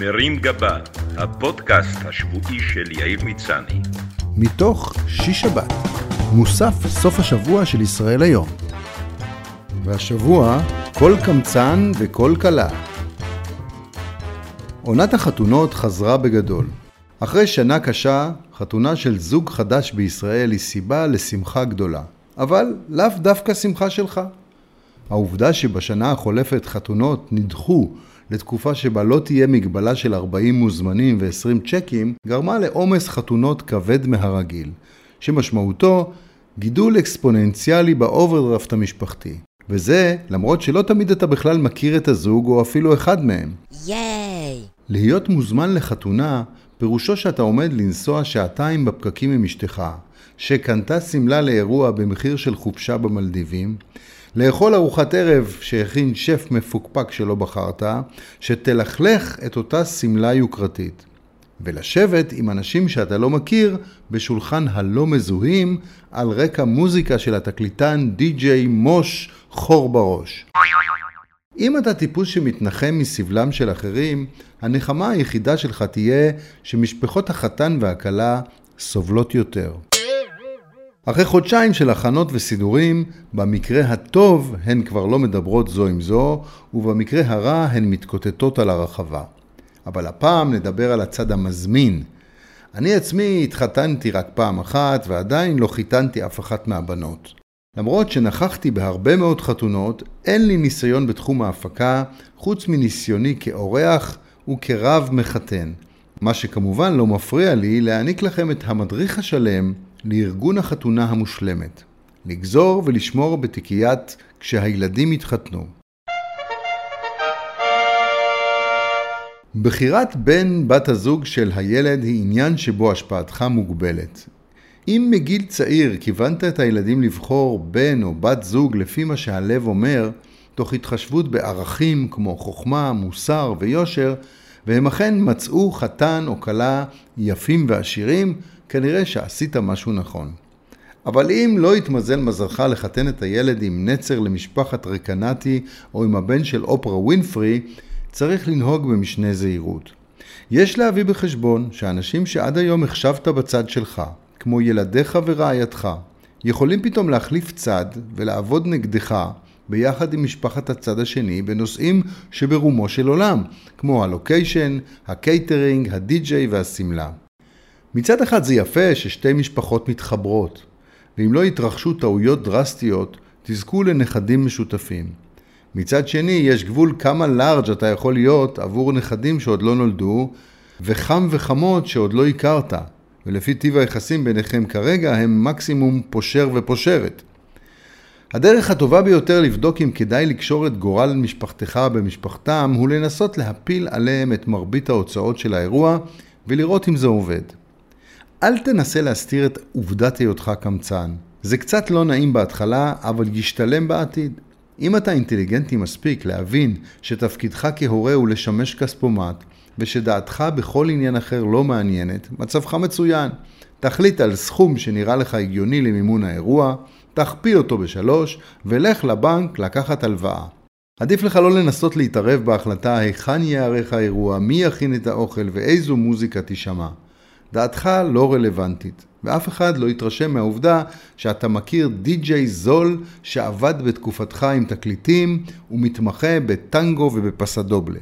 מרים גבה, הפודקאסט השבועי של יאיר מצני. מתוך שיש שבת, מוסף סוף השבוע של ישראל היום. והשבוע, כל קמצן וכל כלה. עונת החתונות חזרה בגדול. אחרי שנה קשה, חתונה של זוג חדש בישראל היא סיבה לשמחה גדולה. אבל לאו דווקא שמחה שלך. העובדה שבשנה החולפת חתונות נדחו לתקופה שבה לא תהיה מגבלה של 40 מוזמנים ו-20 צ'קים, גרמה לעומס חתונות כבד מהרגיל, שמשמעותו גידול אקספוננציאלי באוברדרפט המשפחתי. וזה למרות שלא תמיד אתה בכלל מכיר את הזוג או אפילו אחד מהם. ייי! להיות מוזמן לחתונה פירושו שאתה עומד לנסוע שעתיים בפקקים עם אשתך, שקנתה שמלה לאירוע במחיר של חופשה במלדיבים, לאכול ארוחת ערב שהכין שף מפוקפק שלא בחרת, שתלכלך את אותה שמלה יוקרתית. ולשבת עם אנשים שאתה לא מכיר בשולחן הלא מזוהים על רקע מוזיקה של התקליטן די.ג'יי מוש חור בראש. אם אתה טיפוס שמתנחם מסבלם של אחרים, הנחמה היחידה שלך תהיה שמשפחות החתן והכלה סובלות יותר. אחרי חודשיים של הכנות וסידורים, במקרה הטוב הן כבר לא מדברות זו עם זו, ובמקרה הרע הן מתקוטטות על הרחבה. אבל הפעם נדבר על הצד המזמין. אני עצמי התחתנתי רק פעם אחת, ועדיין לא חיתנתי אף אחת מהבנות. למרות שנכחתי בהרבה מאוד חתונות, אין לי ניסיון בתחום ההפקה, חוץ מניסיוני כאורח וכרב מחתן. מה שכמובן לא מפריע לי להעניק לכם את המדריך השלם לארגון החתונה המושלמת. לגזור ולשמור בתיקיית כשהילדים יתחתנו. בחירת בן בת הזוג של הילד היא עניין שבו השפעתך מוגבלת. אם מגיל צעיר כיוונת את הילדים לבחור בן או בת זוג לפי מה שהלב אומר, תוך התחשבות בערכים כמו חוכמה, מוסר ויושר, והם אכן מצאו חתן או כלה יפים ועשירים, כנראה שעשית משהו נכון. אבל אם לא התמזל מזלך לחתן את הילד עם נצר למשפחת רקנטי או עם הבן של אופרה ווינפרי, צריך לנהוג במשנה זהירות. יש להביא בחשבון שאנשים שעד היום החשבת בצד שלך, כמו ילדיך ורעייתך, יכולים פתאום להחליף צד ולעבוד נגדך ביחד עם משפחת הצד השני בנושאים שברומו של עולם, כמו הלוקיישן, הקייטרינג, הדי-ג'יי והשמלה. מצד אחד זה יפה ששתי משפחות מתחברות, ואם לא יתרחשו טעויות דרסטיות, תזכו לנכדים משותפים. מצד שני, יש גבול כמה לארג' אתה יכול להיות עבור נכדים שעוד לא נולדו, וחם וחמות שעוד לא הכרת, ולפי טיב היחסים ביניכם כרגע הם מקסימום פושר ופושרת. הדרך הטובה ביותר לבדוק אם כדאי לקשור את גורל משפחתך במשפחתם הוא לנסות להפיל עליהם את מרבית ההוצאות של האירוע ולראות אם זה עובד. אל תנסה להסתיר את עובדת היותך קמצן. זה קצת לא נעים בהתחלה, אבל ישתלם בעתיד. אם אתה אינטליגנטי מספיק להבין שתפקידך כהורה הוא לשמש כספומט, ושדעתך בכל עניין אחר לא מעניינת, מצבך מצוין. תחליט על סכום שנראה לך הגיוני למימון האירוע, תכפיל אותו בשלוש, ולך לבנק לקחת הלוואה. עדיף לך לא לנסות להתערב בהחלטה היכן ייערך האירוע, מי יכין את האוכל ואיזו מוזיקה תישמע. דעתך לא רלוונטית, ואף אחד לא יתרשם מהעובדה שאתה מכיר די-ג'יי זול שעבד בתקופתך עם תקליטים ומתמחה בטנגו ובפסדובלה.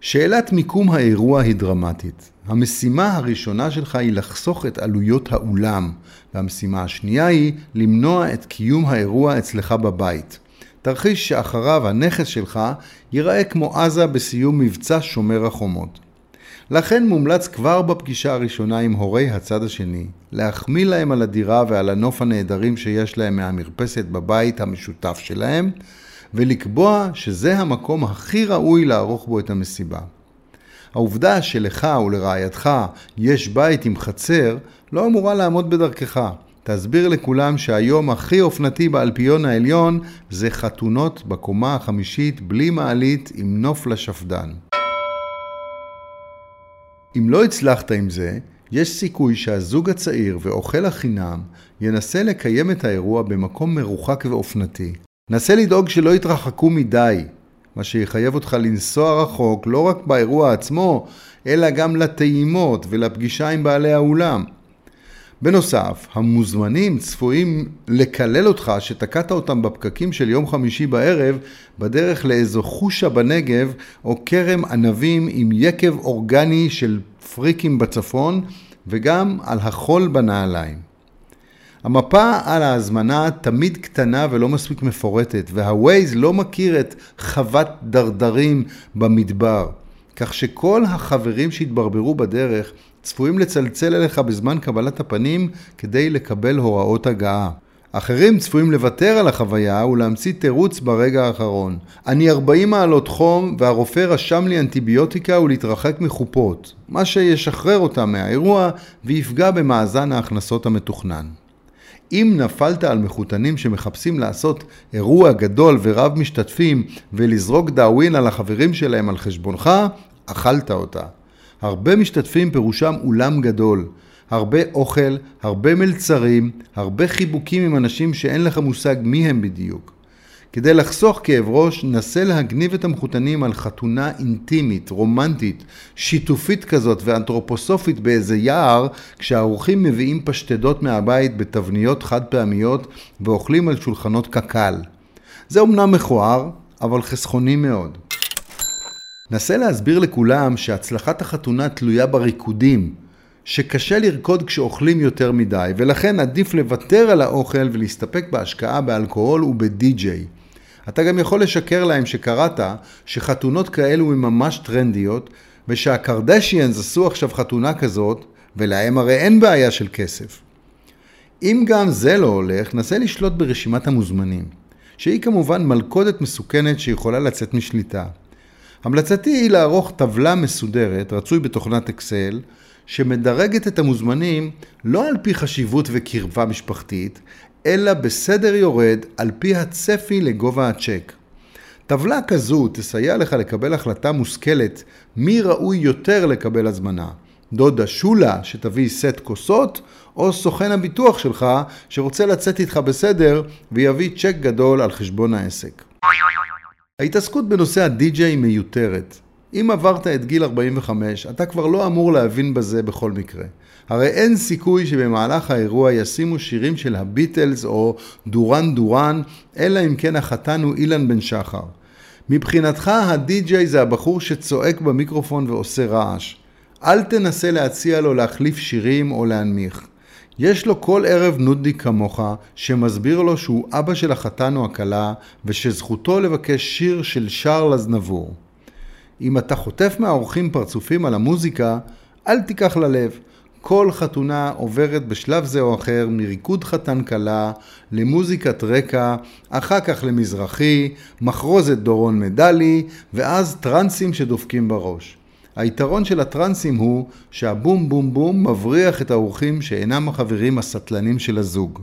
שאלת מיקום האירוע היא דרמטית. המשימה הראשונה שלך היא לחסוך את עלויות האולם, והמשימה השנייה היא למנוע את קיום האירוע אצלך בבית. תרחיש שאחריו הנכס שלך ייראה כמו עזה בסיום מבצע שומר החומות. לכן מומלץ כבר בפגישה הראשונה עם הורי הצד השני, להחמיא להם על הדירה ועל הנוף הנהדרים שיש להם מהמרפסת בבית המשותף שלהם, ולקבוע שזה המקום הכי ראוי לערוך בו את המסיבה. העובדה שלך ולרעייתך יש בית עם חצר לא אמורה לעמוד בדרכך. תסביר לכולם שהיום הכי אופנתי באלפיון העליון זה חתונות בקומה החמישית בלי מעלית עם נוף לשפדן. אם לא הצלחת עם זה, יש סיכוי שהזוג הצעיר ואוכל החינם ינסה לקיים את האירוע במקום מרוחק ואופנתי. נסה לדאוג שלא יתרחקו מדי. מה שיחייב אותך לנסוע רחוק לא רק באירוע עצמו, אלא גם לטעימות ולפגישה עם בעלי האולם. בנוסף, המוזמנים צפויים לקלל אותך שתקעת אותם בפקקים של יום חמישי בערב בדרך לאיזו חושה בנגב או כרם ענבים עם יקב אורגני של פריקים בצפון וגם על החול בנעליים. המפה על ההזמנה תמיד קטנה ולא מספיק מפורטת והווייז לא מכיר את חוות דרדרים במדבר. כך שכל החברים שהתברברו בדרך צפויים לצלצל אליך בזמן קבלת הפנים כדי לקבל הוראות הגעה. אחרים צפויים לוותר על החוויה ולהמציא תירוץ ברגע האחרון. אני 40 מעלות חום והרופא רשם לי אנטיביוטיקה ולהתרחק מחופות, מה שישחרר אותם מהאירוע ויפגע במאזן ההכנסות המתוכנן. אם נפלת על מחותנים שמחפשים לעשות אירוע גדול ורב משתתפים ולזרוק דאווין על החברים שלהם על חשבונך, אכלת אותה. הרבה משתתפים פירושם אולם גדול. הרבה אוכל, הרבה מלצרים, הרבה חיבוקים עם אנשים שאין לך מושג מי הם בדיוק. כדי לחסוך כאב ראש, נסה להגניב את המחותנים על חתונה אינטימית, רומנטית, שיתופית כזאת ואנתרופוסופית באיזה יער, כשהאורחים מביאים פשטדות מהבית בתבניות חד פעמיות ואוכלים על שולחנות קק"ל. זה אומנם מכוער, אבל חסכוני מאוד. נסה להסביר לכולם שהצלחת החתונה תלויה בריקודים, שקשה לרקוד כשאוכלים יותר מדי, ולכן עדיף לוותר על האוכל ולהסתפק בהשקעה באלכוהול ובי-די-ג'יי. אתה גם יכול לשקר להם שקראת שחתונות כאלו הן ממש טרנדיות, ושהקרדשיאנס עשו עכשיו חתונה כזאת, ולהם הרי אין בעיה של כסף. אם גם זה לא הולך, נסה לשלוט ברשימת המוזמנים, שהיא כמובן מלכודת מסוכנת שיכולה לצאת משליטה. המלצתי היא לערוך טבלה מסודרת, רצוי בתוכנת אקסל, שמדרגת את המוזמנים לא על פי חשיבות וקרבה משפחתית, אלא בסדר יורד על פי הצפי לגובה הצ'ק. טבלה כזו תסייע לך לקבל החלטה מושכלת מי ראוי יותר לקבל הזמנה. דודה שולה שתביא סט כוסות, או סוכן הביטוח שלך שרוצה לצאת איתך בסדר ויביא צ'ק גדול על חשבון העסק. ההתעסקות בנושא הדי-ג'יי מיותרת. אם עברת את גיל 45, אתה כבר לא אמור להבין בזה בכל מקרה. הרי אין סיכוי שבמהלך האירוע ישימו שירים של הביטלס או דורן דורן, אלא אם כן החתן הוא אילן בן שחר. מבחינתך הדי-ג'יי זה הבחור שצועק במיקרופון ועושה רעש. אל תנסה להציע לו להחליף שירים או להנמיך. יש לו כל ערב נודניק כמוך, שמסביר לו שהוא אבא של החתן או הכלה, ושזכותו לבקש שיר של שרל אזנבור. אם אתה חוטף מהאורחים פרצופים על המוזיקה, אל תיקח ללב. כל חתונה עוברת בשלב זה או אחר מריקוד חתן כלה למוזיקת רקע, אחר כך למזרחי, מחרוזת דורון מדלי, ואז טרנסים שדופקים בראש. היתרון של הטרנסים הוא שהבום בום בום מבריח את האורחים שאינם החברים הסטלנים של הזוג.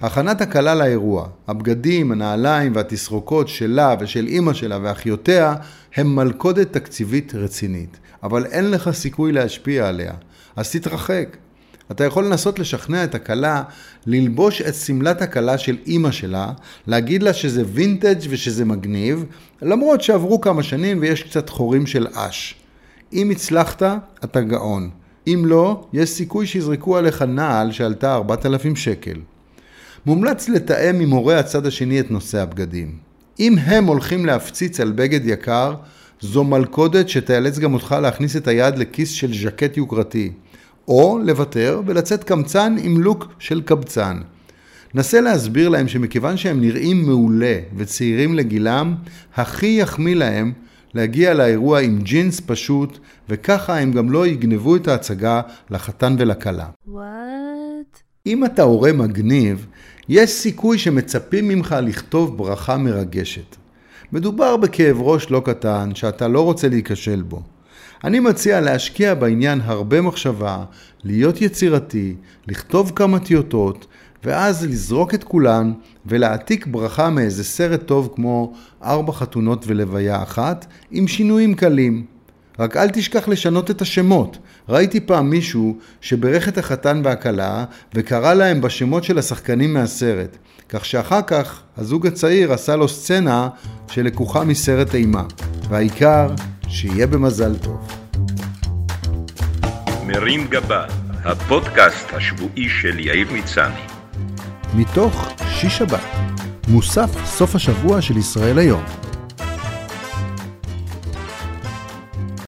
הכנת הכלה לאירוע, הבגדים, הנעליים והתסרוקות שלה ושל אימא שלה ואחיותיה הם מלכודת תקציבית רצינית, אבל אין לך סיכוי להשפיע עליה, אז תתרחק. אתה יכול לנסות לשכנע את הכלה ללבוש את שמלת הכלה של אימא שלה, להגיד לה שזה וינטג' ושזה מגניב, למרות שעברו כמה שנים ויש קצת חורים של אש. אם הצלחת, אתה גאון. אם לא, יש סיכוי שיזרקו עליך נעל שעלתה 4,000 שקל. מומלץ לתאם עם הורי הצד השני את נושא הבגדים. אם הם הולכים להפציץ על בגד יקר, זו מלכודת שתיאלץ גם אותך להכניס את היד לכיס של ז'קט יוקרתי. או לוותר ולצאת קמצן עם לוק של קבצן. נסה להסביר להם שמכיוון שהם נראים מעולה וצעירים לגילם, הכי יחמיא להם להגיע לאירוע עם ג'ינס פשוט, וככה הם גם לא יגנבו את ההצגה לחתן ולכלה. What? אם אתה הורה מגניב, יש סיכוי שמצפים ממך לכתוב ברכה מרגשת. מדובר בכאב ראש לא קטן שאתה לא רוצה להיכשל בו. אני מציע להשקיע בעניין הרבה מחשבה, להיות יצירתי, לכתוב כמה טיוטות, ואז לזרוק את כולן ולהעתיק ברכה מאיזה סרט טוב כמו ארבע חתונות ולוויה אחת, עם שינויים קלים. רק אל תשכח לשנות את השמות. ראיתי פעם מישהו שברך את החתן והכלה וקרא להם בשמות של השחקנים מהסרט, כך שאחר כך הזוג הצעיר עשה לו סצנה שלקוחה מסרט אימה. והעיקר, שיהיה במזל טוב. מרים גבה, הפודקאסט השבועי של יאיר מצני. מתוך שיש שבת, מוסף סוף השבוע של ישראל היום.